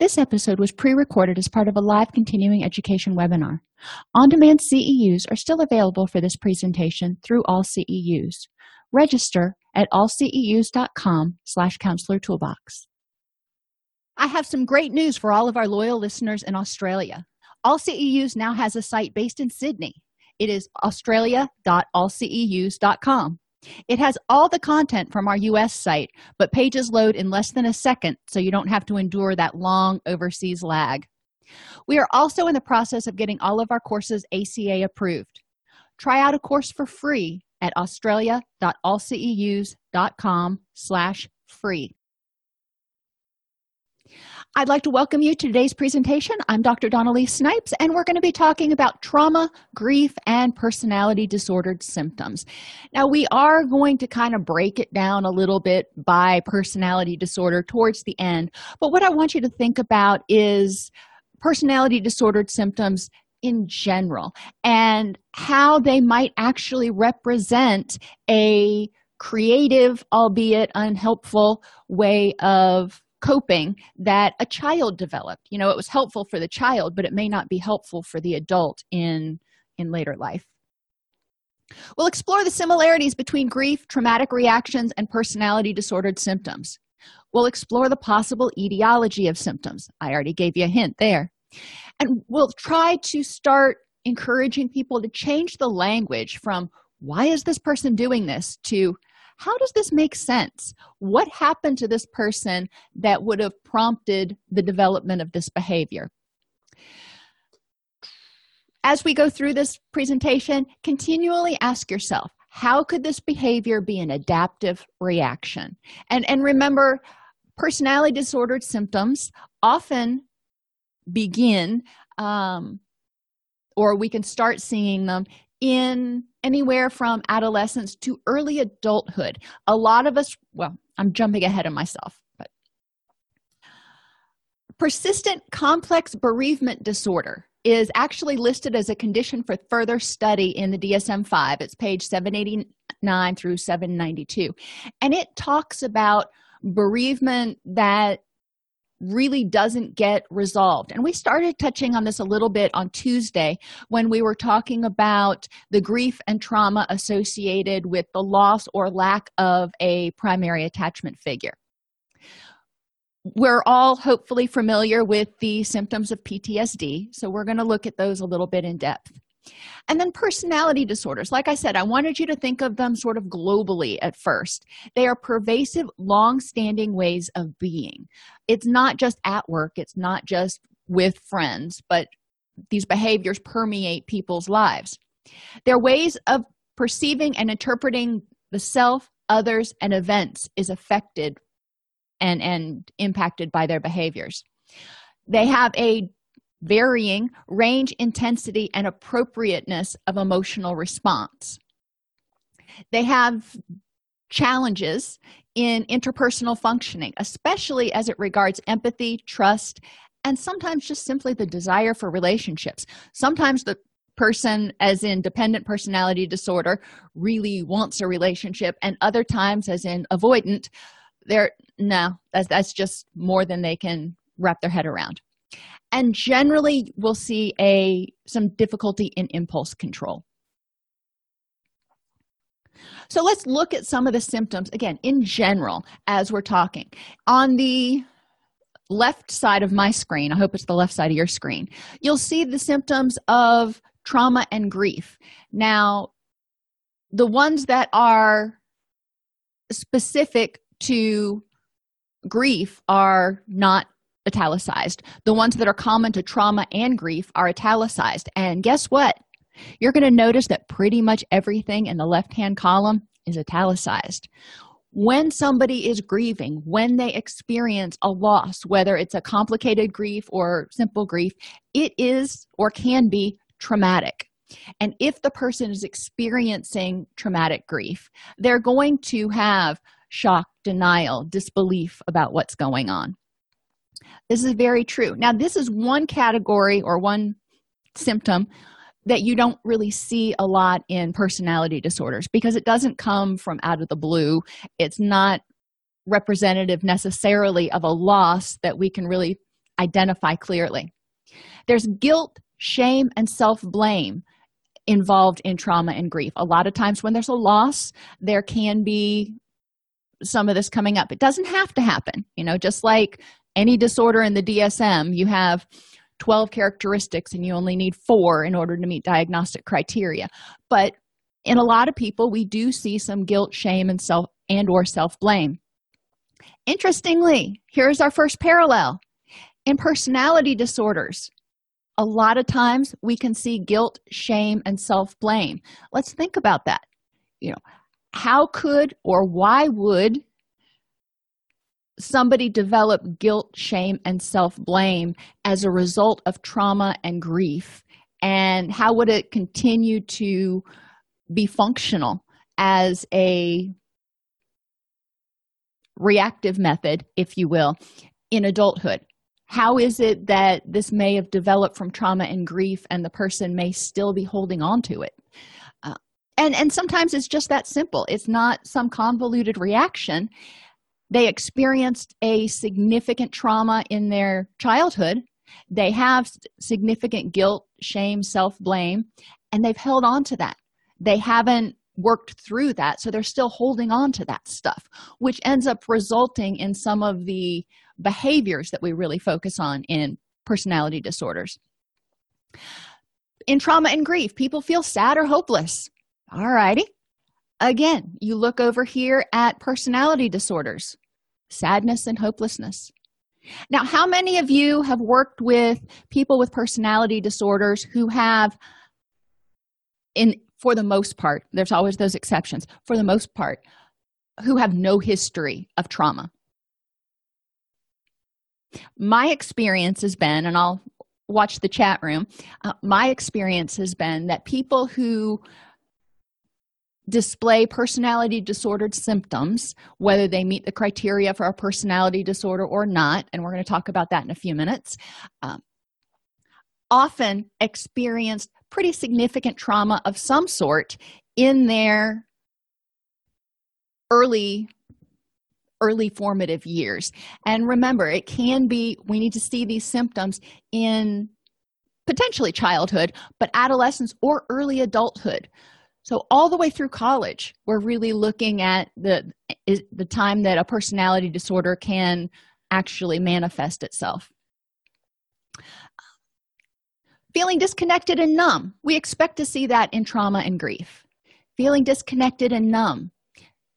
This episode was pre recorded as part of a live continuing education webinar. On demand CEUs are still available for this presentation through all CEUs. Register at allceus.com slash counselor toolbox. I have some great news for all of our loyal listeners in Australia. All CEUs now has a site based in Sydney. It is australia.allceus.com. It has all the content from our US site, but pages load in less than a second, so you don't have to endure that long overseas lag. We are also in the process of getting all of our courses ACA approved. Try out a course for free at australia.allceus.com slash free. I'd like to welcome you to today's presentation. I'm Dr. Dawn-Elise Snipes, and we're going to be talking about trauma, grief, and personality disordered symptoms. Now, we are going to kind of break it down a little bit by personality disorder towards the end, but what I want you to think about is personality disordered symptoms in general and how they might actually represent a creative, albeit unhelpful, way of coping that a child developed. You know it was helpful for the child but it may not be helpful for the adult in in later life. We'll explore the similarities between grief traumatic reactions and personality disordered symptoms. We'll explore the possible etiology of symptoms. I already gave you a hint there. And we'll try to start encouraging people to change the language from why is this person doing this? to how does this make sense? What happened to this person that would have prompted the development of this behavior? As we go through this presentation continually ask yourself how could this behavior be an adaptive reaction? And and remember personality disordered symptoms often begin um, or we can start seeing them in anywhere from adolescence to early adulthood. A lot of us well i'm jumping ahead of myself but persistent complex bereavement disorder is actually listed as a condition for further study in the dsm-5 it's page 789 through 792 and it talks about bereavement that really doesn't get resolved. And we started touching on this a little bit on Tuesday when we were talking about the grief and trauma associated with the loss or lack of a primary attachment figure. We're all hopefully familiar with the symptoms of PTSD, so we're going to look at those a little bit in depth. And then personality disorders. Like I said, I wanted you to think of them sort of globally at first. They are pervasive, long standing ways of being. It's not just at work, it's not just with friends, but these behaviors permeate people's lives. Their ways of perceiving and interpreting the self, others, and events is affected and, and impacted by their behaviors. They have a varying range, intensity, and appropriateness of emotional response. They have challenges in interpersonal functioning, especially as it regards empathy, trust, and sometimes just simply the desire for relationships. Sometimes the person, as in dependent personality disorder, really wants a relationship, and other times, as in avoidant, they're no, that's, that's just more than they can wrap their head around and generally we'll see a some difficulty in impulse control So let's look at some of the symptoms again in general as we're talking. On the left side of my screen, I hope it's the left side of your screen, you'll see the symptoms of trauma and grief. Now, the ones that are specific to grief are not italicized. The ones that are common to trauma and grief are italicized. And guess what? You're going to notice that pretty much everything in the left hand column is italicized. When somebody is grieving, when they experience a loss, whether it's a complicated grief or simple grief, it is or can be traumatic. And if the person is experiencing traumatic grief, they're going to have shock, denial, disbelief about what's going on. This is very true. Now, this is one category or one symptom that you don't really see a lot in personality disorders because it doesn't come from out of the blue. It's not representative necessarily of a loss that we can really identify clearly. There's guilt, shame, and self blame involved in trauma and grief. A lot of times when there's a loss, there can be some of this coming up. It doesn't have to happen, you know, just like any disorder in the DSM, you have 12 characteristics and you only need four in order to meet diagnostic criteria. But in a lot of people, we do see some guilt, shame, and self and or self-blame. Interestingly, here's our first parallel. In personality disorders, a lot of times we can see guilt, shame, and self-blame. Let's think about that. You know, how could or why would somebody develop guilt, shame, and self blame as a result of trauma and grief? And how would it continue to be functional as a reactive method, if you will, in adulthood? How is it that this may have developed from trauma and grief and the person may still be holding on to it? Uh, and, and sometimes it's just that simple. It's not some convoluted reaction they experienced a significant trauma in their childhood. They have significant guilt shame self-blame and they've held on to that. They haven't worked through that so they're still holding on to that stuff which ends up resulting in some of the behaviors that we really focus on in personality disorders. In trauma and grief people feel sad or hopeless. All righty. Again, you look over here at personality disorders, sadness and hopelessness. Now, how many of you have worked with people with personality disorders who have, in for the most part, there's always those exceptions, for the most part, who have no history of trauma? My experience has been, and I'll watch the chat room, uh, my experience has been that people who display personality disordered symptoms, whether they meet the criteria for a personality disorder or not, and we're going to talk about that in a few minutes, um, often experienced pretty significant trauma of some sort in their early early formative years. And remember it can be we need to see these symptoms in potentially childhood but adolescence or early adulthood so all the way through college we're really looking at the is the time that a personality disorder can actually manifest itself. Feeling disconnected and numb. We expect to see that in trauma and grief. Feeling disconnected and numb.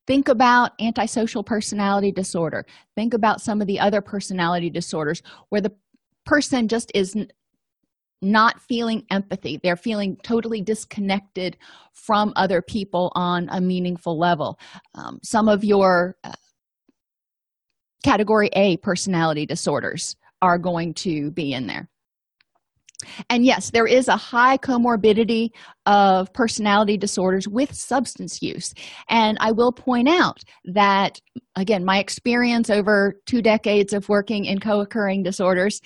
Think about antisocial personality disorder. Think about some of the other personality disorders where the person just is not feeling empathy. They're feeling totally disconnected from other people on a meaningful level. Um, some of your uh, category a personality disorders are going to be in there. And yes there is a high comorbidity of personality disorders with substance use. And i will point out that again my experience over two decades of working in co-occurring disorders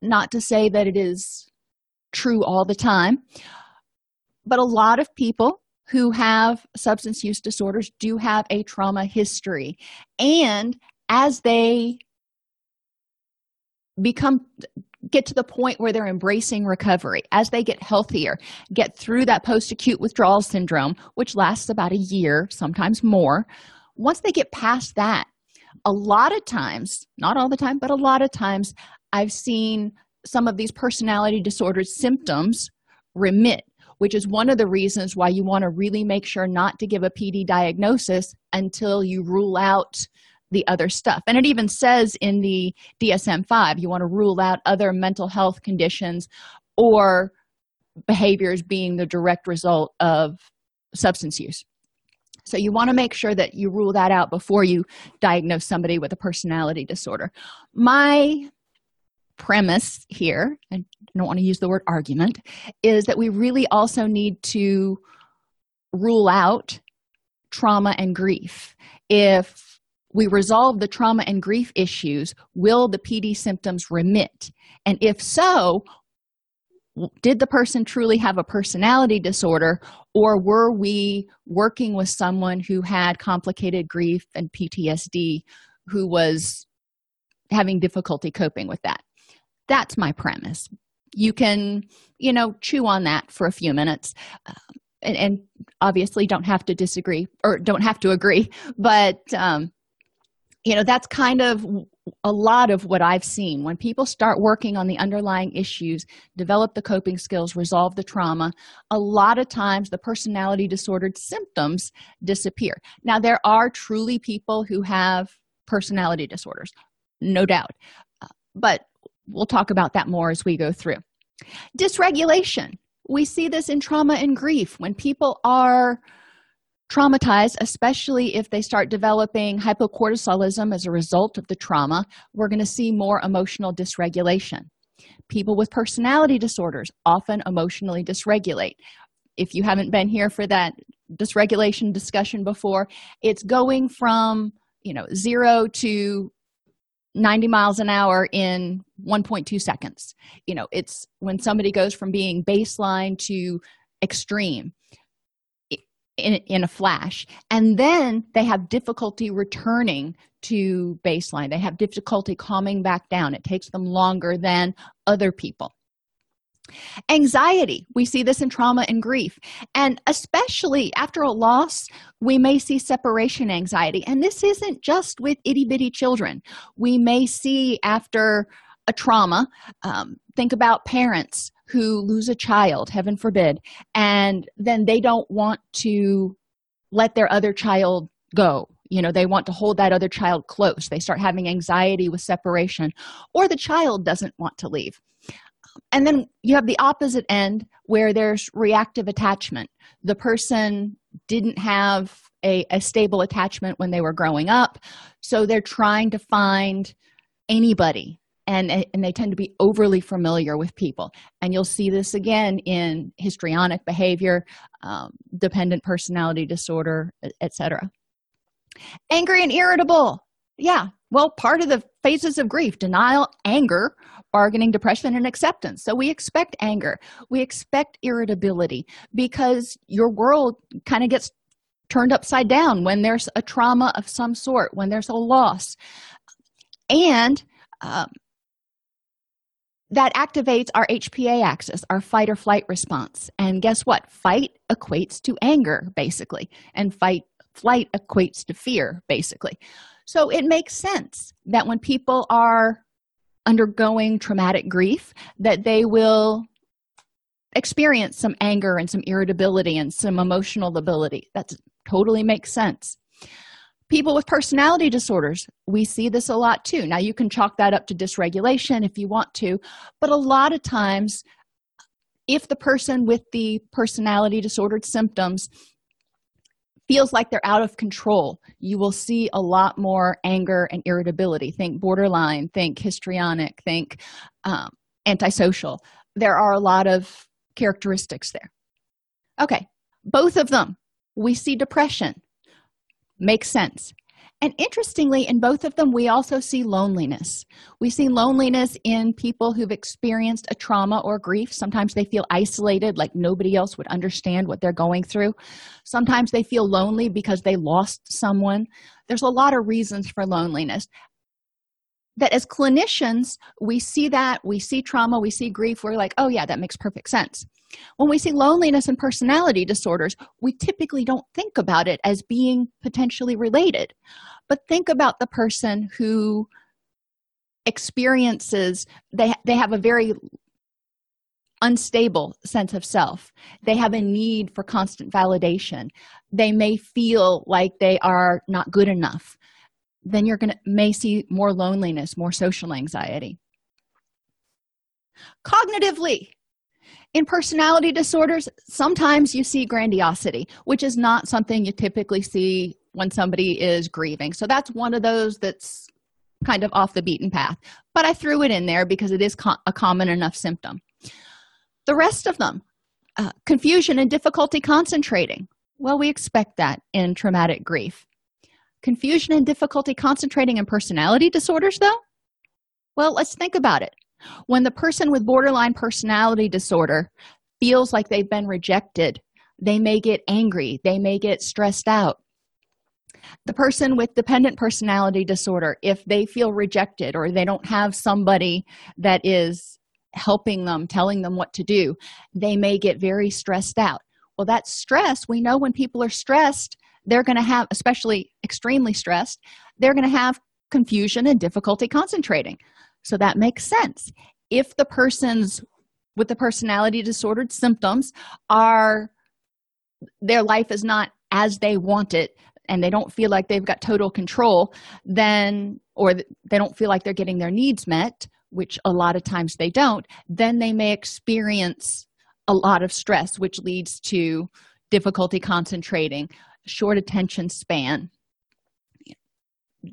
not to say that it is true all the time. But a lot of people who have substance use disorders do have a trauma history. And as they become get to the point where they're embracing recovery, as they get healthier, get through that post acute withdrawal syndrome, which lasts about a year, sometimes more, once they get past that, a lot of times, not all the time, but a lot of times, I've seen some of these personality disorder symptoms remit, which is one of the reasons why you want to really make sure not to give a PD diagnosis until you rule out the other stuff. And it even says in the DSM 5 you want to rule out other mental health conditions or behaviors being the direct result of substance use. So you want to make sure that you rule that out before you diagnose somebody with a personality disorder. My premise here, I don't want to use the word argument, is that we really also need to rule out trauma and grief. If we resolve the trauma and grief issues, will the PD symptoms remit? And if so, did the person truly have a personality disorder or were we working with someone who had complicated grief and PTSD who was having difficulty coping with that? That's my premise. You can, you know, chew on that for a few minutes. Um, and, and, obviously don't have to disagree or don't have to agree but um, you know that's kind of a lot of what i've seen when people start working on the underlying issues develop the coping skills resolve the trauma a lot of times the personality disordered symptoms disappear now there are truly people who have personality disorders no doubt uh, but we'll talk about that more as we go through dysregulation we see this in trauma and grief when people are traumatized, especially if they start developing hypocortisolism as a result of the trauma, we're going to see more emotional dysregulation. People with personality disorders often emotionally dysregulate. If you haven't been here for that dysregulation discussion before, it's going from, you know, 0 to 90 miles an hour in 1.2 seconds. You know, it's when somebody goes from being baseline to extreme in, in a flash. And then they have difficulty returning to baseline. They have difficulty calming back down. It takes them longer than other people anxiety. We see this in trauma and grief. And especially after a loss we may see separation anxiety. And this isn't just with itty-bitty children. We may see after a trauma um, think about parents who lose a child heaven forbid and then they don't want to let their other child go. You know they want to hold that other child close. They start having anxiety with separation or the child doesn't want to leave and then you have the opposite end where there's reactive attachment. The person didn't have a, a stable attachment when they were growing up so they're trying to find anybody and and they tend to be overly familiar with people. And you'll see this again in histrionic behavior um, dependent personality disorder etc angry and irritable. Yeah. Well part of the phases of grief denial anger bargaining depression and acceptance so we expect anger we expect irritability because your world kind of gets turned upside down when there's a trauma of some sort when there's a loss and um, that activates our HPA axis, our fight or flight response. And guess what? Fight equates to anger, basically, and fight flight equates to fear, basically. So it makes sense that when people are undergoing traumatic grief, that they will experience some anger and some irritability and some emotional lability. That totally makes sense people with personality disorders we see this a lot too now you can chalk that up to dysregulation if you want to but a lot of times if the person with the personality disordered symptoms feels like they're out of control you will see a lot more anger and irritability. Think borderline think histrionic think um, antisocial. There are a lot of characteristics there. Okay both of them we see depression. Makes sense and interestingly in both of them we also see loneliness. We see loneliness in people who've experienced a trauma or grief. Sometimes they feel isolated like nobody else would understand what they're going through. Sometimes they feel lonely because they lost someone. There's a lot of reasons for loneliness. That as clinicians, we see that, we see trauma, we see grief, we're like, oh, yeah, that makes perfect sense. When we see loneliness and personality disorders, we typically don't think about it as being potentially related. But think about the person who experiences, they, they have a very unstable sense of self. They have a need for constant validation. They may feel like they are not good enough then you're going to may see more loneliness more social anxiety cognitively in personality disorders sometimes you see grandiosity which is not something you typically see when somebody is grieving. So that's one of those that's kind of off the beaten path. But i threw it in there because it is co- a common enough symptom. The rest of them uh, confusion and difficulty concentrating. Well we expect that in traumatic grief. Confusion and difficulty concentrating in personality disorders, though? Well, let's think about it. When the person with borderline personality disorder feels like they've been rejected, they may get angry, they may get stressed out. The person with dependent personality disorder, if they feel rejected or they don't have somebody that is helping them, telling them what to do, they may get very stressed out. Well, that stress, we know when people are stressed, they're going to have especially extremely stressed they're going to have confusion and difficulty concentrating so that makes sense. If the person's with the personality disordered symptoms are their life is not as they want it and they don't feel like they've got total control then or they don't feel like they're getting their needs met which a lot of times they don't then they may experience a lot of stress which leads to difficulty concentrating short attention span.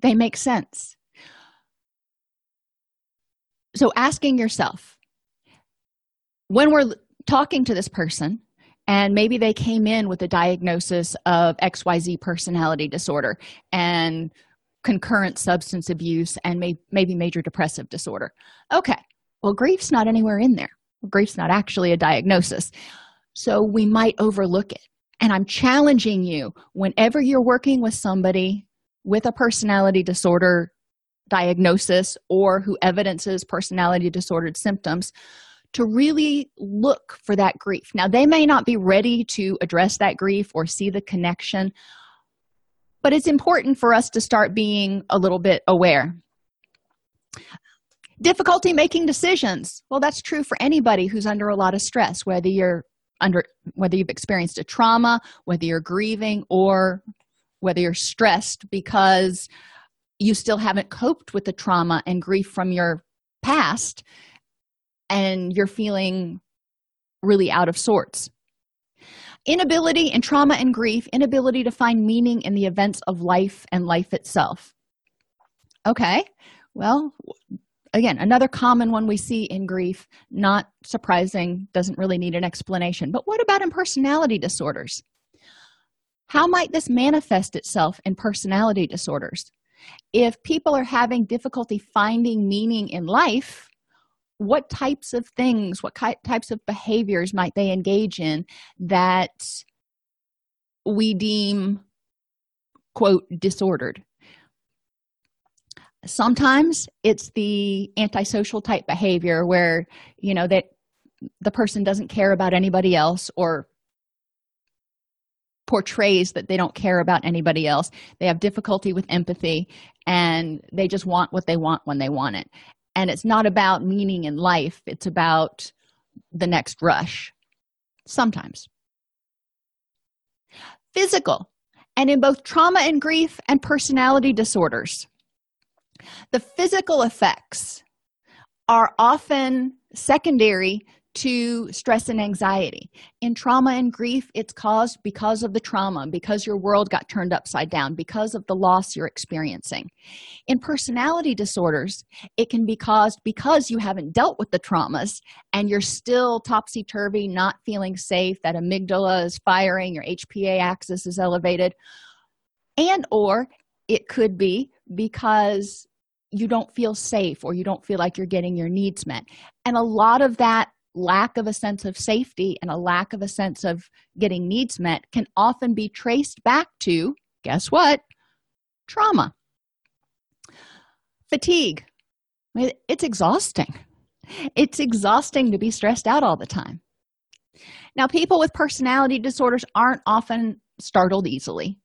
They make sense so asking yourself when we're talking to this person and maybe they came in with a diagnosis of xyz personality disorder and concurrent substance abuse and may, maybe major depressive disorder. Okay well grief's not anywhere in there. Grief's not actually a diagnosis. So we might overlook it. And I'm challenging you whenever you're working with somebody with a personality disorder diagnosis or who evidences personality disordered symptoms to really look for that grief. Now, they may not be ready to address that grief or see the connection, but it's important for us to start being a little bit aware. Difficulty making decisions. Well, that's true for anybody who's under a lot of stress, whether you're under whether you've experienced a trauma whether you're grieving or whether you're stressed because you still haven't coped with the trauma and grief from your past and you're feeling really out of sorts. Inability in trauma and grief inability to find meaning in the events of life and life itself. Okay well again another common one we see in grief not surprising doesn't really need an explanation but what about in personality disorders? How might this manifest itself in personality disorders if people are having difficulty finding meaning in life what types of things what types of behaviors might they engage in that we deem quote disordered? Sometimes it's the antisocial type behavior where you know that the person doesn't care about anybody else or portrays that they don't care about anybody else. They have difficulty with empathy and they just want what they want when they want it. And it's not about meaning in life. It's about the next rush. Sometimes. Physical. And in both trauma and grief and personality disorders the physical effects are often secondary to stress and anxiety. In trauma and grief, it's caused because of the trauma, because your world got turned upside down, because of the loss you're experiencing. In personality disorders, it can be caused because you haven't dealt with the traumas and you're still topsy turvy, not feeling safe, that amygdala is firing, your HPA axis is elevated. And or it could be because you don't feel safe or you don't feel like you're getting your needs met and a lot of that lack of a sense of safety and a lack of a sense of getting needs met can often be traced back to guess what? Trauma. Fatigue. It's exhausting. It's exhausting to be stressed out all the time. Now people with personality disorders aren't often startled easily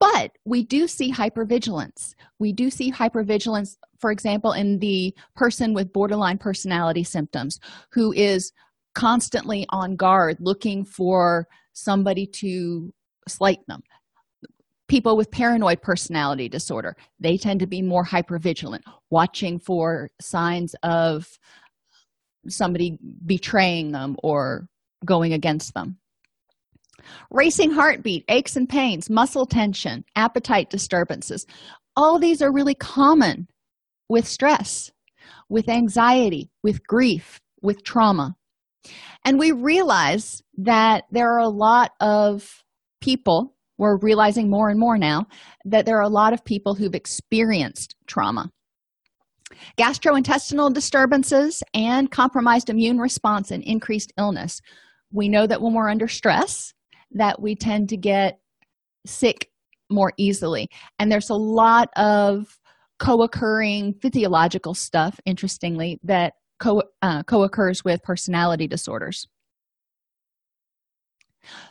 but we do see hypervigilance. We do see hypervigilance for example in the person with borderline personality symptoms who is constantly on guard looking for somebody to slight them. People with paranoid personality disorder they tend to be more hypervigilant watching for signs of somebody betraying them or going against them racing heartbeat aches and pains muscle tension appetite disturbances. All these are really common with stress with anxiety with grief with trauma. And we realize that there are a lot of people we're realizing more and more now that there are a lot of people who've experienced trauma. Gastrointestinal disturbances and compromised immune response and increased illness. We know that when we're under stress that we tend to get sick more easily. And there's a lot of co-occurring physiological stuff interestingly that co- uh, co-occurs with personality disorders.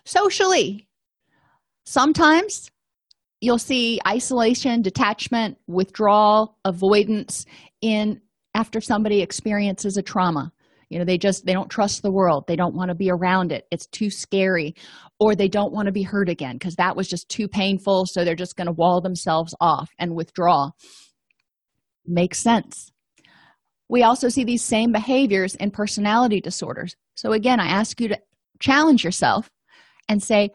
Socially sometimes you'll see isolation detachment withdrawal avoidance in after somebody experiences a trauma you know they just they don't trust the world. They don't want to be around it. It's too scary. Or they don't want to be hurt again because that was just too painful so they're just going to wall themselves off and withdraw. Makes sense. We also see these same behaviors in personality disorders. So again i ask you to challenge yourself and say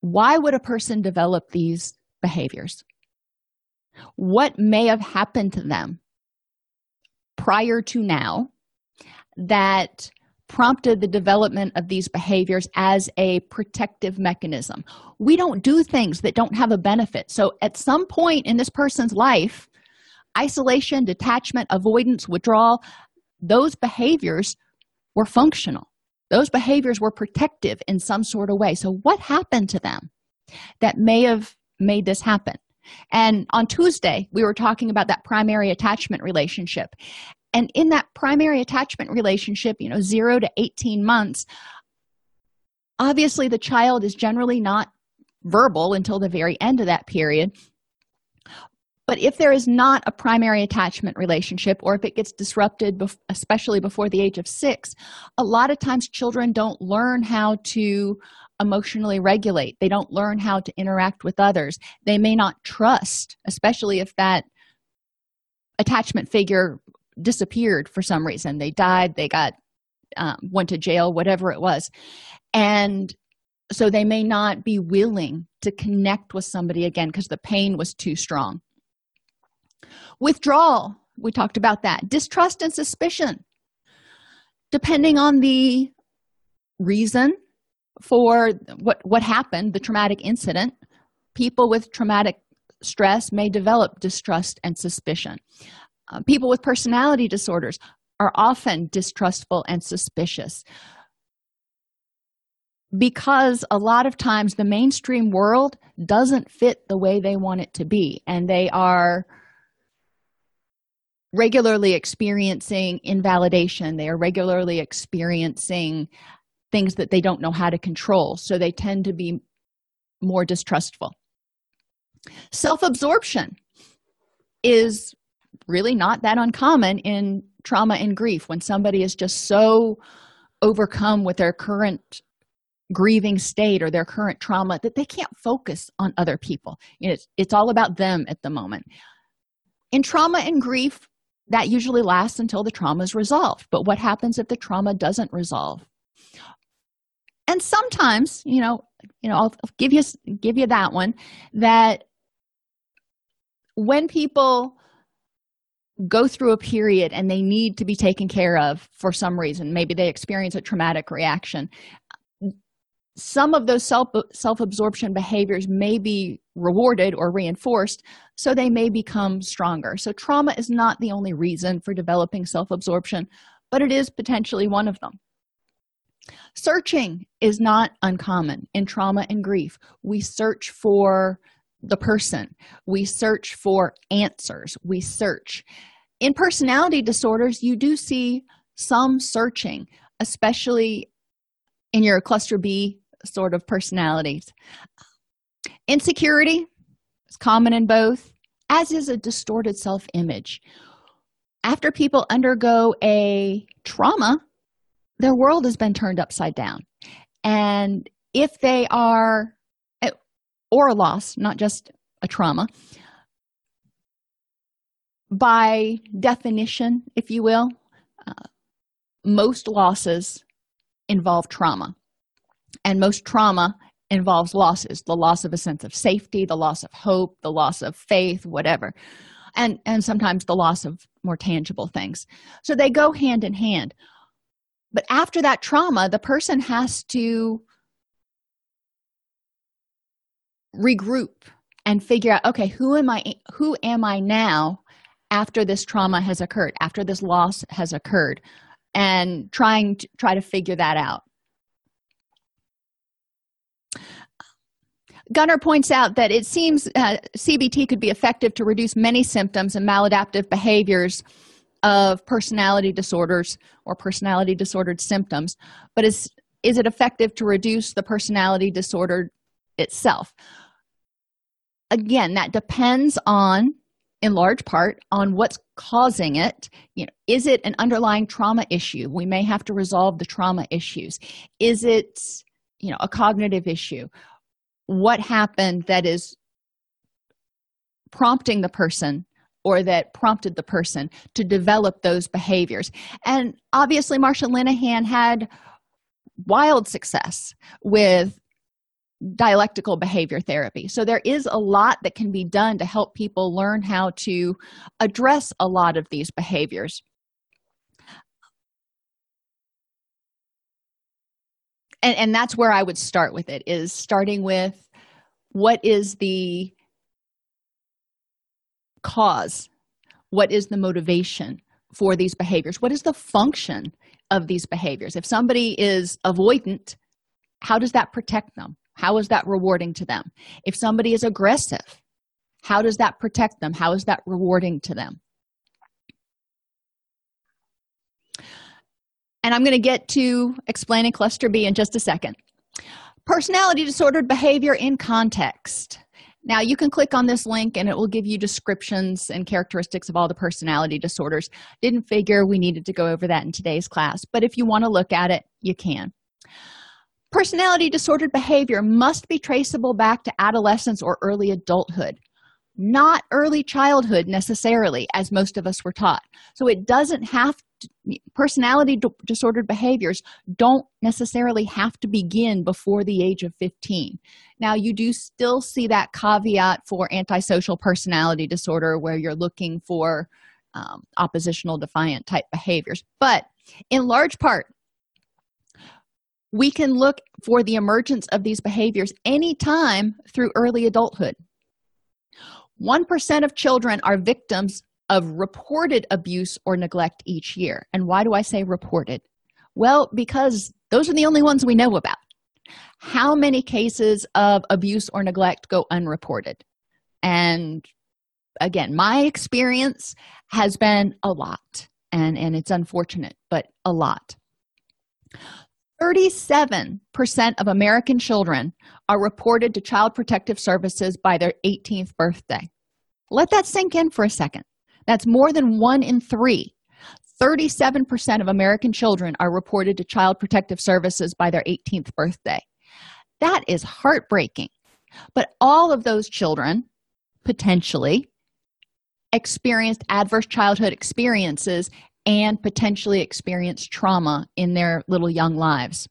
why would a person develop these behaviors? What may have happened to them prior to now that prompted the development of these behaviors as a protective mechanism. We don't do things that don't have a benefit. So at some point in this person's life isolation detachment avoidance withdrawal those behaviors were functional. Those behaviors were protective in some sort of way. So what happened to them that may have made this happen? And on tuesday we were talking about that primary attachment relationship and in that primary attachment relationship you know 0 to 18 months obviously the child is generally not verbal until the very end of that period. But if there is not a primary attachment relationship or if it gets disrupted especially before the age of six a lot of times children don't learn how to emotionally regulate. They don't learn how to interact with others. They may not trust especially if that attachment figure disappeared for some reason. They died they got um, went to jail whatever it was. And so they may not be willing to connect with somebody again because the pain was too strong. Withdrawal we talked about that. Distrust and suspicion depending on the reason for what what happened the traumatic incident people with traumatic stress may develop distrust and suspicion uh, people with personality disorders are often distrustful and suspicious. Because a lot of times the mainstream world doesn't fit the way they want it to be and they are regularly experiencing invalidation. They are regularly experiencing things that they don't know how to control so they tend to be more distrustful. Self-absorption is really not that uncommon in trauma and grief when somebody is just so overcome with their current grieving state or their current trauma that they can't focus on other people. It's, it's all about them at the moment. In trauma and grief that usually lasts until the trauma is resolved. But what happens if the trauma doesn't resolve? And sometimes you know you know i'll give you give you that one that when people go through a period and they need to be taken care of for some reason. Maybe they experience a traumatic reaction. Some of those self self-absorption behaviors may be rewarded or reinforced so they may become stronger. So trauma is not the only reason for developing self-absorption but it is potentially one of them. Searching is not uncommon in trauma and grief. We search for the person. We search for answers. We search. In personality disorders you do see some searching especially in your cluster b sort of personalities. Insecurity is common in both as is a distorted self-image. After people undergo a trauma their world has been turned upside down. And if they are or a loss not just a trauma by definition if you will uh, most losses involve trauma. And most trauma involves losses. The loss of a sense of safety the loss of hope the loss of faith whatever. And and sometimes the loss of more tangible things. So they go hand in hand. But after that trauma the person has to regroup and figure out okay who am i who am i now after this trauma has occurred after this loss has occurred and trying to try to figure that out Gunnar points out that it seems uh, CBT could be effective to reduce many symptoms and maladaptive behaviors of personality disorders or personality disordered symptoms, but is is it effective to reduce the personality disorder itself? Again, that depends on in large part on what's causing it. You know is it an underlying trauma issue? We may have to resolve the trauma issues. Is it you know a cognitive issue? What happened that is prompting the person or that prompted the person to develop those behaviors. And obviously, Marsha Linehan had wild success with dialectical behavior therapy. So, there is a lot that can be done to help people learn how to address a lot of these behaviors. and and that's where i would start with it is starting with what is the cause what is the motivation for these behaviors what is the function of these behaviors if somebody is avoidant how does that protect them how is that rewarding to them if somebody is aggressive how does that protect them how is that rewarding to them and I'm going to get to explaining cluster B in just a second. Personality disordered behavior in context. Now, you can click on this link and it will give you descriptions and characteristics of all the personality disorders. Didn't figure we needed to go over that in today's class, but if you want to look at it, you can. Personality disordered behavior must be traceable back to adolescence or early adulthood not early childhood necessarily as most of us were taught. So it doesn't have to, personality disordered behaviors don't necessarily have to begin before the age of 15 now you do still see that caveat for antisocial personality disorder where you're looking for um, oppositional defiant type behaviors. But in large part we can look for the emergence of these behaviors anytime through early adulthood 1% of children are victims of reported abuse or neglect each year. And why do I say reported? Well, because those are the only ones we know about. How many cases of abuse or neglect go unreported? And again, my experience has been a lot, and, and it's unfortunate, but a lot. 37% of American children are reported to Child Protective Services by their 18th birthday. Let that sink in for a second. That's more than one in three. 37% of American children are reported to Child Protective Services by their 18th birthday. That is heartbreaking. But all of those children potentially experienced adverse childhood experiences and potentially experience trauma in their little young lives.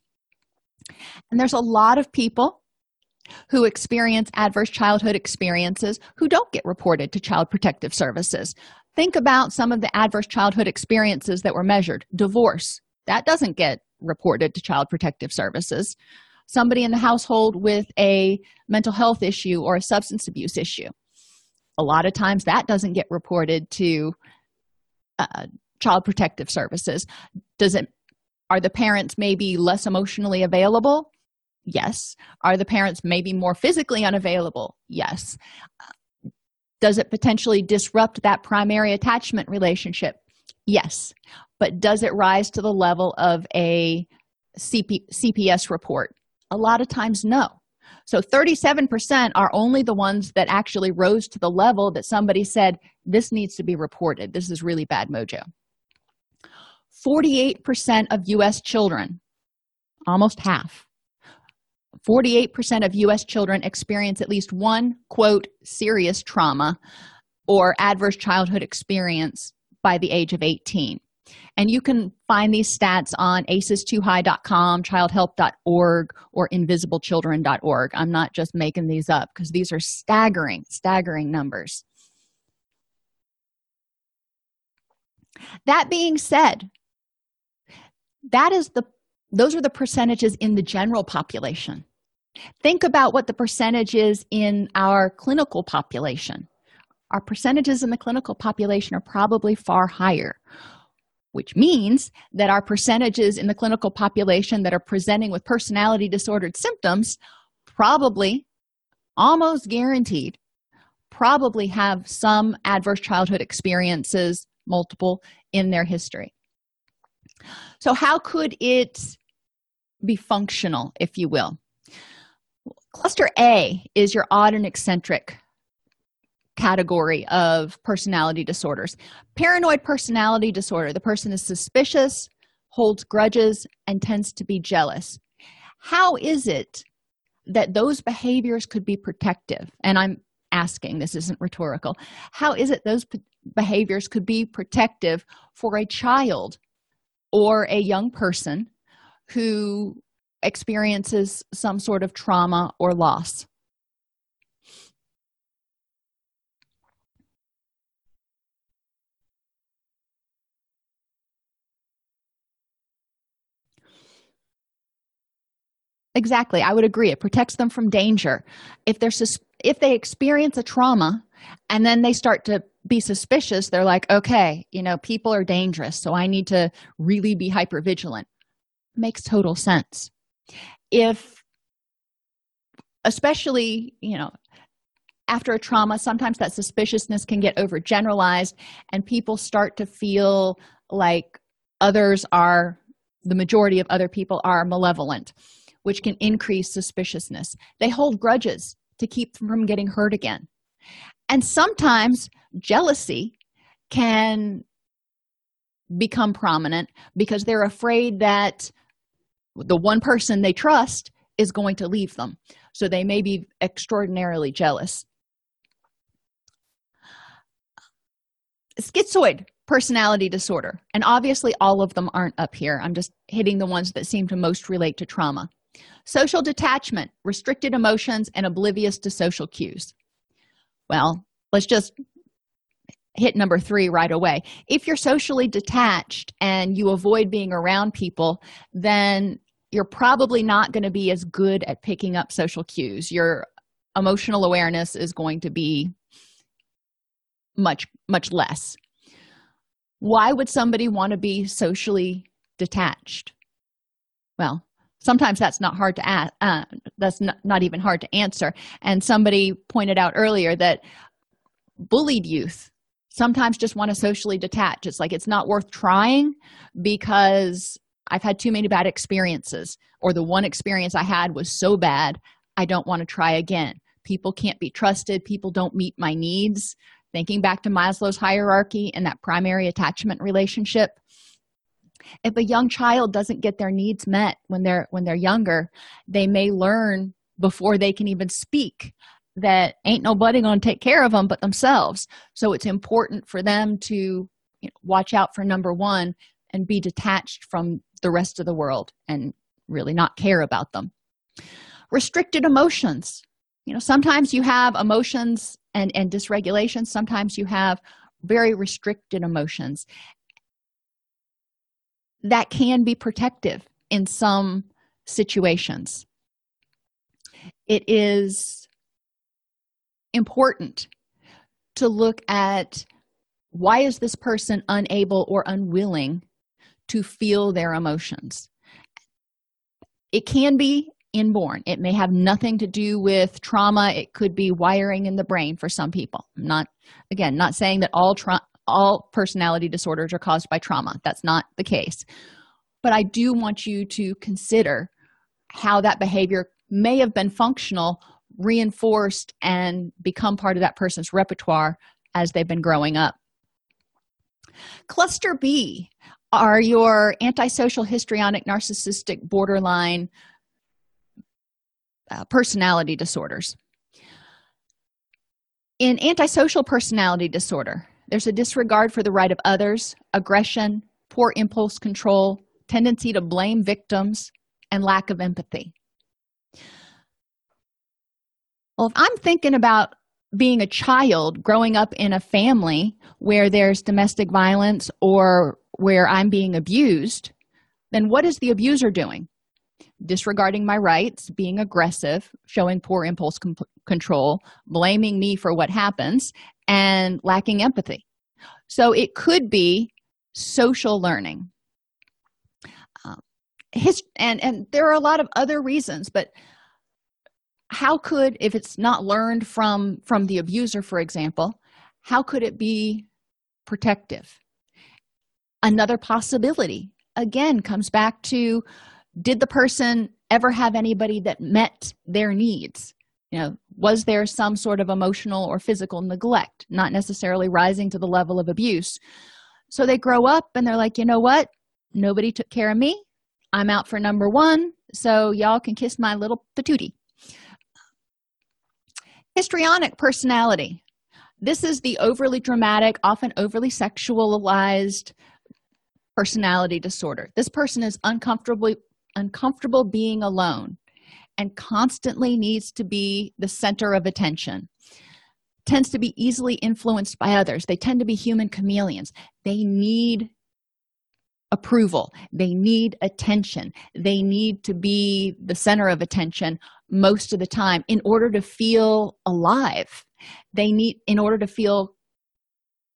And there's a lot of people who experience adverse childhood experiences who don't get reported to Child Protective Services. Think about some of the adverse childhood experiences that were measured. Divorce, that doesn't get reported to Child Protective Services. Somebody in the household with a mental health issue or a substance abuse issue. A lot of times that doesn't get reported to uh, Child Protective Services. Does it are the parents maybe less emotionally available? Yes. Are the parents maybe more physically unavailable? Yes. does it potentially disrupt that primary attachment relationship yes but does it rise to the level of a CP, cps report a lot of times no so 37% are only the ones that actually rose to the level that somebody said this needs to be reported this is really bad mojo 48% of us children almost half 48% of US children experience at least one, quote, serious trauma or adverse childhood experience by the age of 18. And you can find these stats on acestoohigh.com, childhelp.org, or invisiblechildren.org. I'm not just making these up because these are staggering, staggering numbers. That being said, that is the those are the percentages in the general population. Think about what the percentage is in our clinical population. Our percentages in the clinical population are probably far higher which means that our percentages in the clinical population that are presenting with personality disordered symptoms probably almost guaranteed probably have some adverse childhood experiences multiple in their history so how could it be functional if you will? Cluster a is your odd and eccentric category of personality disorders. Paranoid personality disorder. The person is suspicious holds grudges and tends to be jealous. How is it that those behaviors could be protective? And i'm asking this isn't rhetorical. How is it those behaviors could be protective for a child or a young person who experiences some sort of trauma or loss. Exactly. I would agree. It protects them from danger. If they're sus- if they experience a trauma and then they start to be suspicious. They're like okay you know people are dangerous so i need to really be hyper vigilant makes total sense. If especially you know after a trauma sometimes that suspiciousness can get overgeneralized and people start to feel like others are the majority of other people are malevolent which can increase suspiciousness. They hold grudges to keep from getting hurt again and sometimes jealousy can become prominent because they're afraid that the one person they trust is going to leave them. So they may be extraordinarily jealous. Schizoid personality disorder. And obviously all of them aren't up here. I'm just hitting the ones that seem to most relate to trauma. Social detachment restricted emotions and oblivious to social cues well let's just hit number three right away. If you're socially detached and you avoid being around people then you're probably not going to be as good at picking up social cues. Your emotional awareness is going to be much much less. Why would somebody want to be socially detached? Well sometimes that's not hard to ask uh, that's not, not even hard to answer. And somebody pointed out earlier that bullied youth sometimes just want to socially detach. It's like it's not worth trying because i've had too many bad experiences or the one experience i had was so bad i don't want to try again. People can't be trusted. People don't meet my needs. Thinking back to maslow's hierarchy and that primary attachment relationship if a young child doesn't get their needs met when they're when they're younger they may learn before they can even speak that ain't nobody going to take care of them but themselves. So it's important for them to you know, watch out for number one and be detached from the rest of the world and really not care about them. Restricted emotions. You know sometimes you have emotions and and dysregulation. Sometimes you have very restricted emotions that can be protective in some situations. It is important to look at why is this person unable or unwilling to feel their emotions. It can be inborn. It may have nothing to do with trauma. It could be wiring in the brain for some people. I'm not again not saying that all tra- all personality disorders are caused by trauma. That's not the case. But i do want you to consider how that behavior may have been functional reinforced and become part of that person's repertoire as they've been growing up. Cluster b are your antisocial histrionic narcissistic borderline uh, personality disorders. In antisocial personality disorder there's a disregard for the right of others aggression poor impulse control tendency to blame victims and lack of empathy. Well if i'm thinking about being a child growing up in a family where there's domestic violence or where i'm being abused then what is the abuser doing? Disregarding my rights being aggressive showing poor impulse com- control blaming me for what happens and lacking empathy. So it could be social learning. Um, his, and and there are a lot of other reasons but how could if it's not learned from from the abuser for example how could it be protective? Another possibility again comes back to did the person ever have anybody that met their needs you know was there some sort of emotional or physical neglect not necessarily rising to the level of abuse? So they grow up and they're like you know what? Nobody took care of me. I'm out for number one. So y'all can kiss my little patootie. Histrionic personality. This is the overly dramatic often overly sexualized personality disorder. This person is uncomfortably uncomfortable being alone and constantly needs to be the center of attention. Tends to be easily influenced by others. They tend to be human chameleons. They need approval. They need attention. They need to be the center of attention most of the time in order to feel alive. They need in order to feel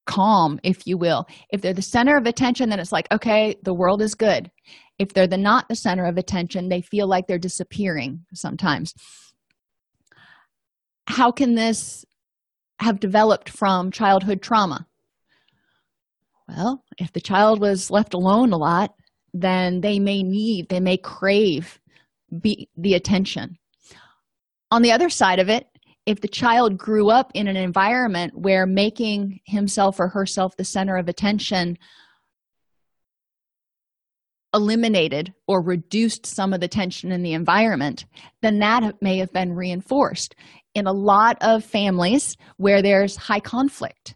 calm if you will. If they're the center of attention then it's like okay the world is good. If they're the not the center of attention they feel like they're disappearing sometimes. How can this have developed from childhood trauma? Well if the child was left alone a lot then they may need they may crave be, the attention. On the other side of it if the child grew up in an environment where making himself or herself the center of attention eliminated or reduced some of the tension in the environment, then that may have been reinforced. In a lot of families where there's high conflict,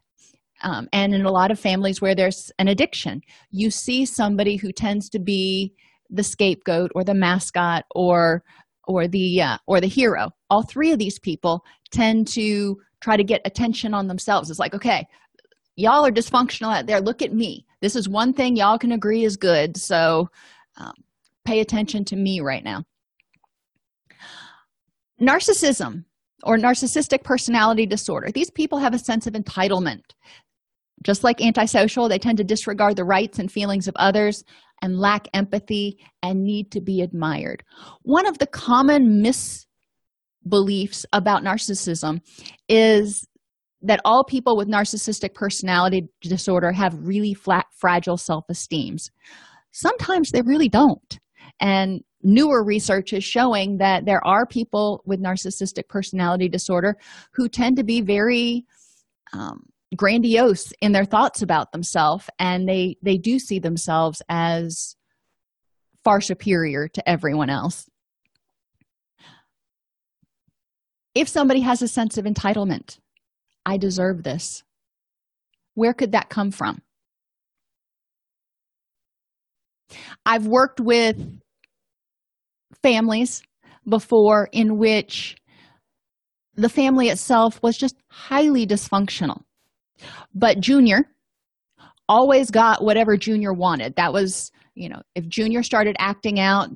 um, and in a lot of families where there's an addiction, you see somebody who tends to be the scapegoat or the mascot or or the uh, or the hero all three of these people tend to try to get attention on themselves. It's like okay y'all are dysfunctional out there. Look at me. This is one thing y'all can agree is good. So um, pay attention to me right now. Narcissism or narcissistic personality disorder. These people have a sense of entitlement. Just like antisocial they tend to disregard the rights and feelings of others and lack empathy and need to be admired. One of the common misbeliefs about narcissism is that all people with narcissistic personality disorder have really flat, fragile self esteems. Sometimes they really don't. And newer research is showing that there are people with narcissistic personality disorder who tend to be very um, grandiose in their thoughts about themselves and they they do see themselves as far superior to everyone else if somebody has a sense of entitlement i deserve this. Where could that come from? I've worked with families before in which the family itself was just highly dysfunctional. But junior always got whatever junior wanted. That was you know if junior started acting out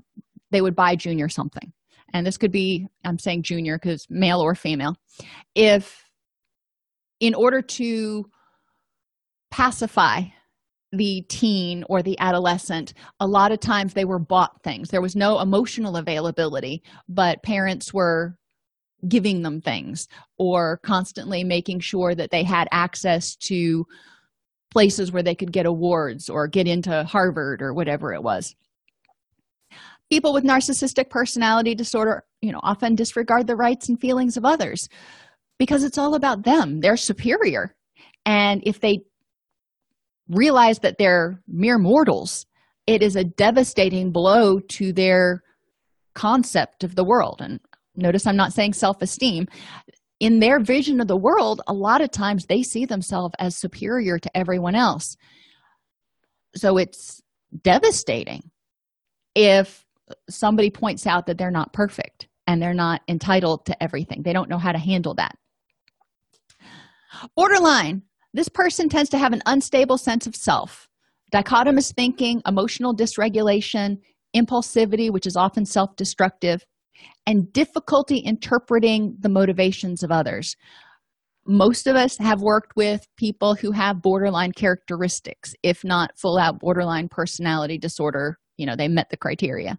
they would buy junior something and this could be i'm saying junior because male or female if in order to pacify the teen or the adolescent a lot of times they were bought things. There was no emotional availability but parents were giving them things or constantly making sure that they had access to places where they could get awards or get into harvard or whatever it was people with narcissistic personality disorder you know often disregard the rights and feelings of others because it's all about them. They're superior. And if they realize that they're mere mortals it is a devastating blow to their concept of the world. And notice i'm not saying self-esteem. In their vision of the world a lot of times they see themselves as superior to everyone else. So it's devastating if somebody points out that they're not perfect and they're not entitled to everything. They don't know how to handle that. Borderline. This person tends to have an unstable sense of self. Dichotomous thinking emotional dysregulation impulsivity which is often self-destructive and difficulty interpreting the motivations of others. Most of us have worked with people who have borderline characteristics if not full out borderline personality disorder you know they met the criteria.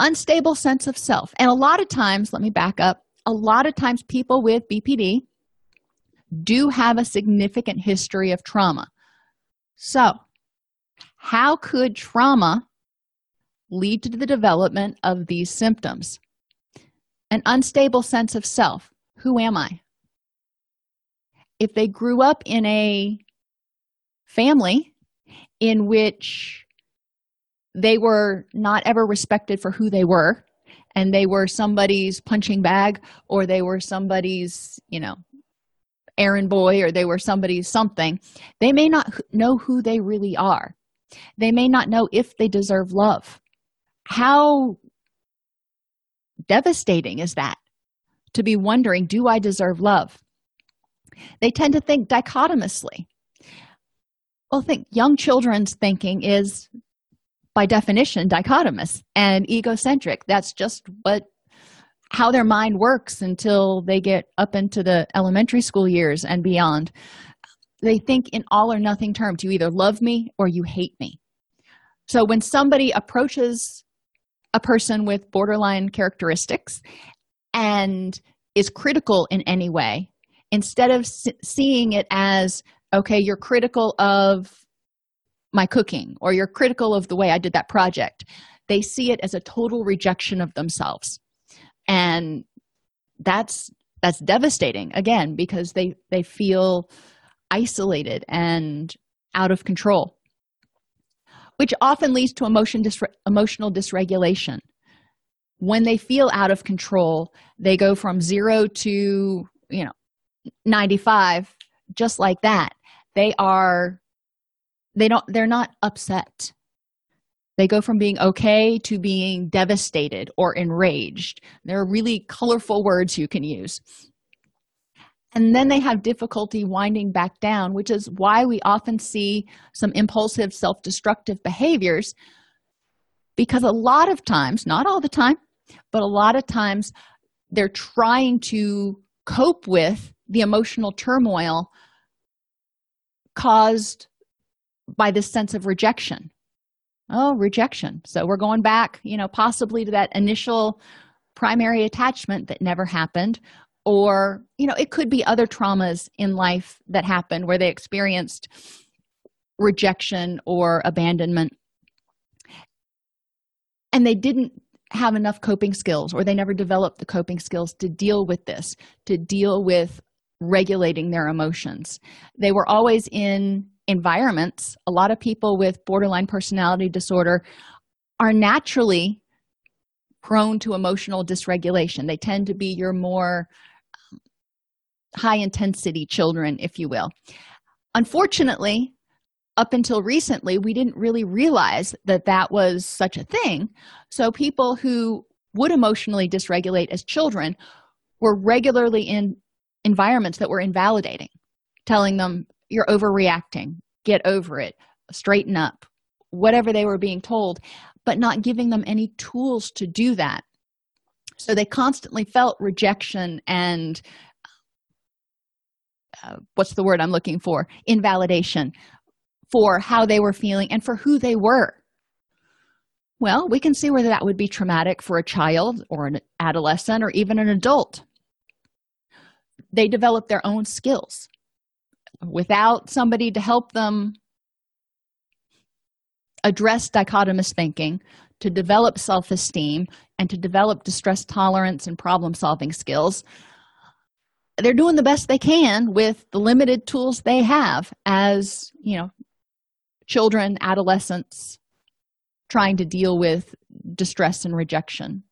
Unstable sense of self. And a lot of times let me back up a lot of times people with bpd do have a significant history of trauma. So how could trauma lead to the development of these symptoms? An unstable sense of self. Who am i? If they grew up in a family in which they were not ever respected for who they were and they were somebody's punching bag or they were somebody's you know errand boy or they were somebody's something. They may not know who they really are. They may not know if they deserve love. How devastating is that to be wondering do i deserve love? They tend to think dichotomously. Well think young children's thinking is by definition dichotomous and egocentric. That's just what how their mind works until they get up into the elementary school years and beyond. They think in all or nothing terms. You either love me or you hate me. So when somebody approaches a person with borderline characteristics and is critical in any way instead of seeing it as okay you're critical of my cooking or you're critical of the way i did that project they see it as a total rejection of themselves. And that's that's devastating again because they they feel isolated and out of control which often leads to emotion dysre- emotional dysregulation. When they feel out of control they go from 0 to you know 95 just like that. They are they don't they're not upset. They go from being okay to being devastated or enraged. There are really colorful words you can use. And then they have difficulty winding back down which is why we often see some impulsive self-destructive behaviors. Because a lot of times not all the time but a lot of times they're trying to cope with the emotional turmoil caused by this sense of rejection. Oh rejection. So we're going back you know possibly to that initial primary attachment that never happened or you know it could be other traumas in life that happened where they experienced rejection or abandonment. And they didn't have enough coping skills or they never developed the coping skills to deal with this to deal with regulating their emotions. They were always in environments a lot of people with borderline personality disorder are naturally prone to emotional dysregulation. They tend to be your more um, high intensity children if you will. Unfortunately up until recently we didn't really realize that that was such a thing. So people who would emotionally dysregulate as children were regularly in environments that were invalidating telling them you're overreacting get over it straighten up whatever they were being told but not giving them any tools to do that. So they constantly felt rejection and uh, what's the word i'm looking for? Invalidation for how they were feeling and for who they were. Well we can see whether that would be traumatic for a child or an adolescent or even an adult. They develop their own skills without somebody to help them address dichotomous thinking to develop self-esteem and to develop distress tolerance and problem solving skills they're doing the best they can with the limited tools they have as you know children adolescents trying to deal with distress and rejection.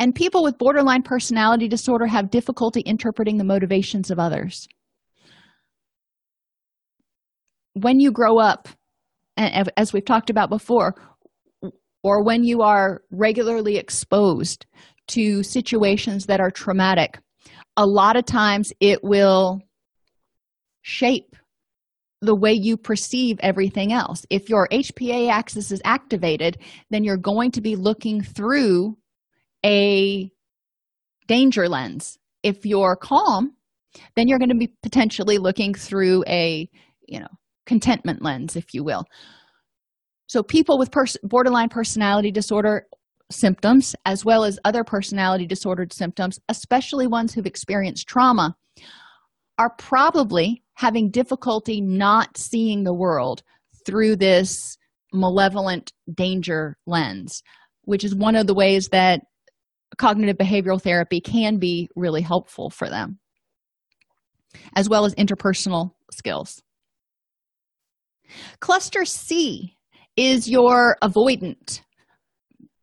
And people with borderline personality disorder have difficulty interpreting the motivations of others when you grow up and as we've talked about before or when you are regularly exposed to situations that are traumatic a lot of times it will shape the way you perceive everything else. If your hpa axis is activated then you're going to be looking through a danger lens. If you're calm then you're going to be potentially looking through a you know contentment lens if you will. So people with pers- borderline personality disorder symptoms as well as other personality disordered symptoms especially ones who've experienced trauma are probably having difficulty not seeing the world through this malevolent danger lens which is one of the ways that cognitive behavioral therapy can be really helpful for them as well as interpersonal skills cluster c is your avoidant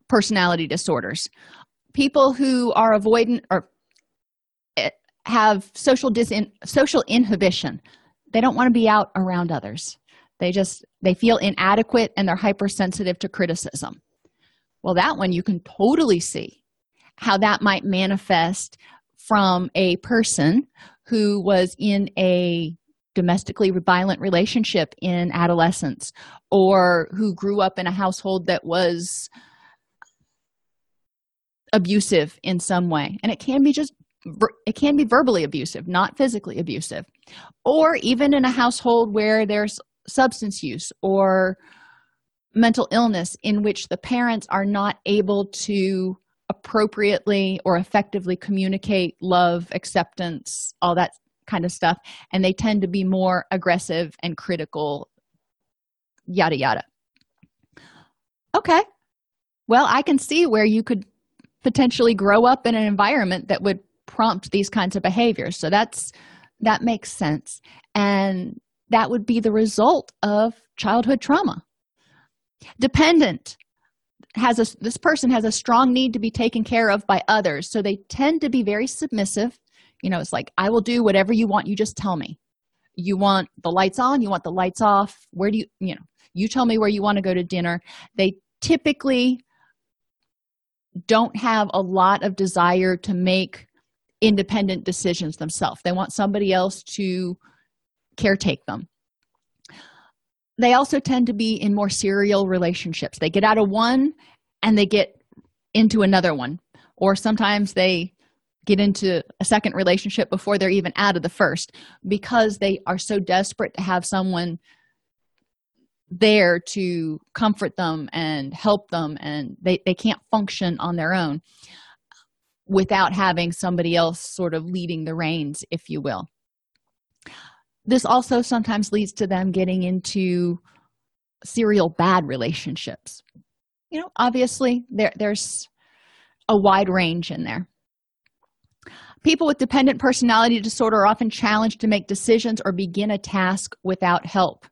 personality disorders. People who are avoidant or eh, have social disin social inhibition they don't want to be out around others. They just they feel inadequate and they're hypersensitive to criticism. Well that one you can totally see how that might manifest from a person who was in a domestically violent relationship in adolescence or who grew up in a household that was abusive in some way. And it can be just it can be verbally abusive not physically abusive. Or even in a household where there's substance use or mental illness in which the parents are not able to appropriately or effectively communicate love acceptance all that kind of stuff and they tend to be more aggressive and critical yada yada. Okay. Well i can see where you could potentially grow up in an environment that would prompt these kinds of behaviors. So that's that makes sense. And that would be the result of childhood trauma. Dependent has a this person has a strong need to be taken care of by others so they tend to be very submissive you know it's like i will do whatever you want. You just tell me. You want the lights on? You want the lights off? Where do you you know you tell me where you want to go to dinner. They typically don't have a lot of desire to make independent decisions themselves. They want somebody else to caretake them. They also tend to be in more serial relationships. They get out of one and they get into another one. Or sometimes they get into a second relationship before they're even out of the first because they are so desperate to have someone there to comfort them and help them and they, they can't function on their own without having somebody else sort of leading the reins if you will. This also sometimes leads to them getting into serial bad relationships. You know obviously there there's a wide range in there people with dependent personality disorder are often challenged to make decisions or begin a task without help.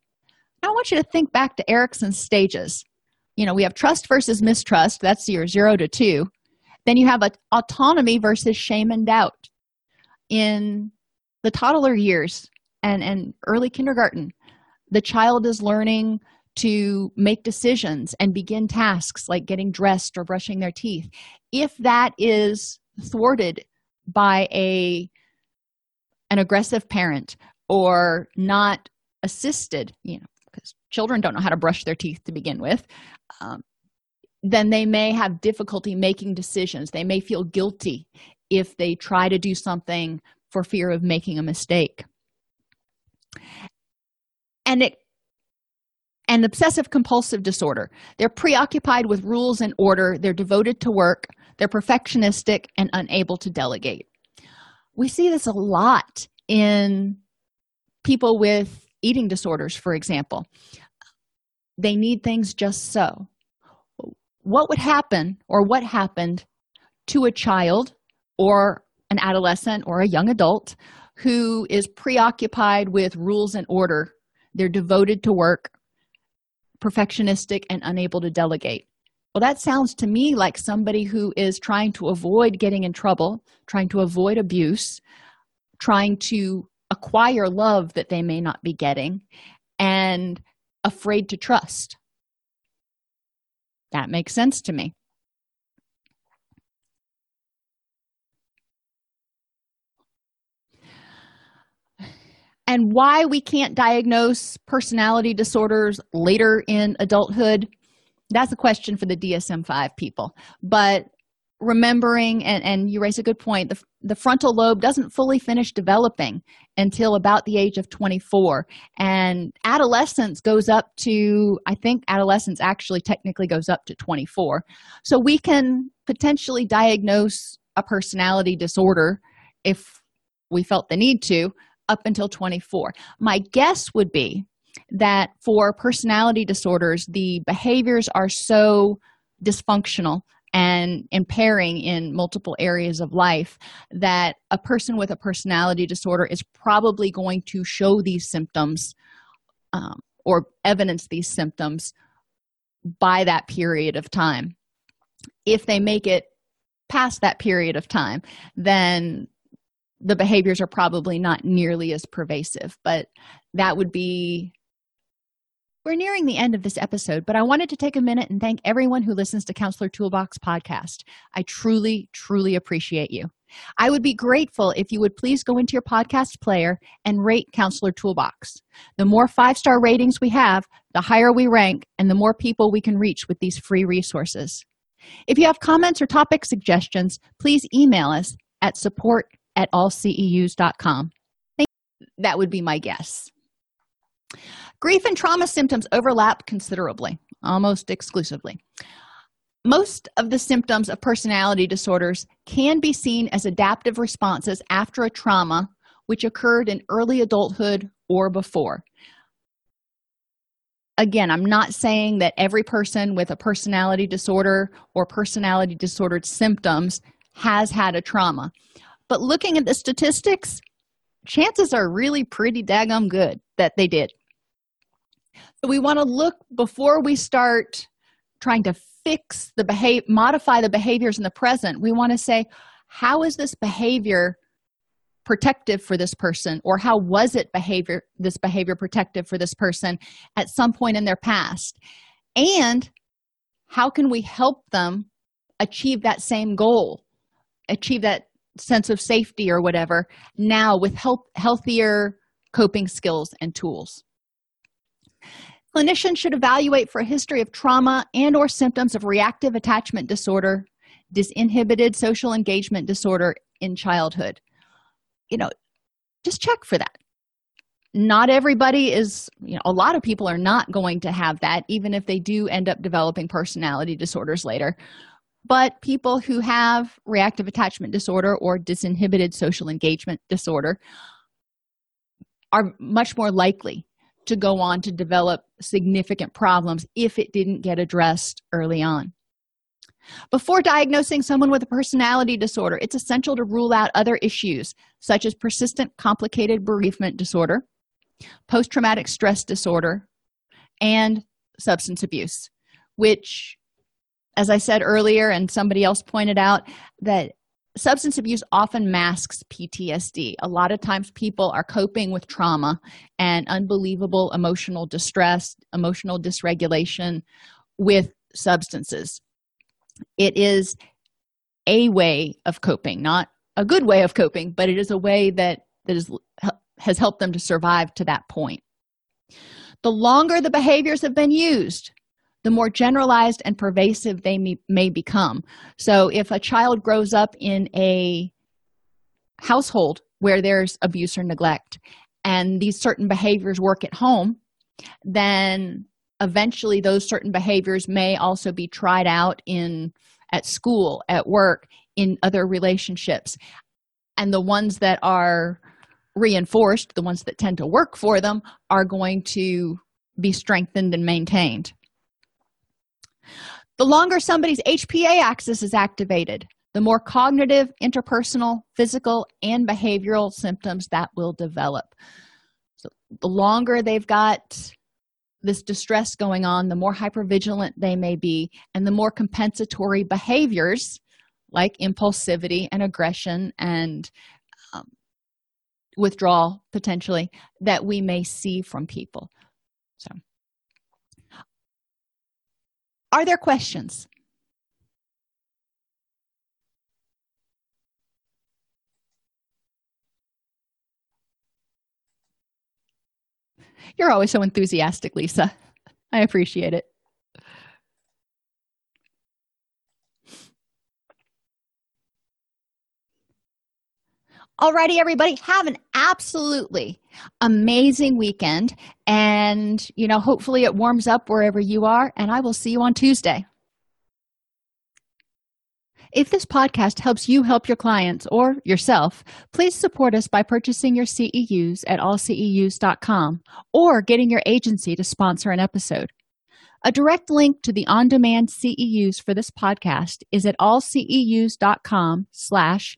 I want you to think back to erikson's stages. You know we have trust versus mistrust. That's your zero to two. Then you have autonomy versus shame and doubt. In the toddler years and and early kindergarten the child is learning to make decisions and begin tasks like getting dressed or brushing their teeth. If that is thwarted by a an aggressive parent or not assisted you know because children don't know how to brush their teeth to begin with um, then they may have difficulty making decisions. They may feel guilty if they try to do something for fear of making a mistake. And it and obsessive compulsive disorder. They're preoccupied with rules and order, they're devoted to work, they're perfectionistic and unable to delegate. We see this a lot in people with eating disorders, for example. They need things just so. What would happen or what happened to a child or an adolescent or a young adult who is preoccupied with rules and order? They're devoted to work, perfectionistic, and unable to delegate. Well, that sounds to me like somebody who is trying to avoid getting in trouble, trying to avoid abuse, trying to acquire love that they may not be getting, and afraid to trust. That makes sense to me. And why we can't diagnose personality disorders later in adulthood, that's a question for the DSM 5 people. But remembering and, and you raise a good point the, the frontal lobe doesn't fully finish developing until about the age of 24 and adolescence goes up to i think adolescence actually technically goes up to 24 so we can potentially diagnose a personality disorder if we felt the need to up until 24 my guess would be that for personality disorders the behaviors are so dysfunctional and impairing in multiple areas of life that a person with a personality disorder is probably going to show these symptoms um, or evidence these symptoms by that period of time. If they make it past that period of time then the behaviors are probably not nearly as pervasive but that would be we're nearing the end of this episode, but I wanted to take a minute and thank everyone who listens to Counselor Toolbox podcast. I truly, truly appreciate you. I would be grateful if you would please go into your podcast player and rate Counselor Toolbox. The more five star ratings we have, the higher we rank and the more people we can reach with these free resources. If you have comments or topic suggestions, please email us at support at allceus.com. That would be my guess. Grief and trauma symptoms overlap considerably, almost exclusively. Most of the symptoms of personality disorders can be seen as adaptive responses after a trauma which occurred in early adulthood or before. Again, I'm not saying that every person with a personality disorder or personality disordered symptoms has had a trauma. But looking at the statistics, chances are really pretty daggum good that they did. So we want to look before we start trying to fix the behavior, modify the behaviors in the present. We want to say, how is this behavior protective for this person? Or how was it behavior this behavior protective for this person at some point in their past? And how can we help them achieve that same goal? Achieve that sense of safety or whatever now with help healthier coping skills and tools Clinicians should evaluate for a history of trauma and or symptoms of reactive attachment disorder, disinhibited social engagement disorder in childhood. You know, just check for that. Not everybody is, you know, a lot of people are not going to have that, even if they do end up developing personality disorders later. But people who have reactive attachment disorder or disinhibited social engagement disorder are much more likely to go on to develop significant problems if it didn't get addressed early on. Before diagnosing someone with a personality disorder, it's essential to rule out other issues such as persistent complicated bereavement disorder, post traumatic stress disorder, and substance abuse, which, as I said earlier, and somebody else pointed out, that substance abuse often masks PTSD. A lot of times people are coping with trauma and unbelievable emotional distress, emotional dysregulation with substances. It is a way of coping, not a good way of coping, but it is a way that, that is, has helped them to survive to that point. The longer the behaviors have been used, the more generalized and pervasive they may, may become. So, if a child grows up in a household where there's abuse or neglect, and these certain behaviors work at home, then eventually those certain behaviors may also be tried out in at school at work in other relationships and the ones that are reinforced the ones that tend to work for them are going to be strengthened and maintained the longer somebody's hpa axis is activated the more cognitive interpersonal physical and behavioral symptoms that will develop so the longer they've got this distress going on, the more hypervigilant they may be, and the more compensatory behaviors like impulsivity and aggression and um, withdrawal potentially that we may see from people. So, are there questions? You're always so enthusiastic, Lisa. I appreciate it. Alrighty, everybody, have an absolutely amazing weekend. And, you know, hopefully it warms up wherever you are. And I will see you on Tuesday. If this podcast helps you help your clients or yourself, please support us by purchasing your CEUs at allceus.com or getting your agency to sponsor an episode. A direct link to the on-demand CEUs for this podcast is at allceus.com slash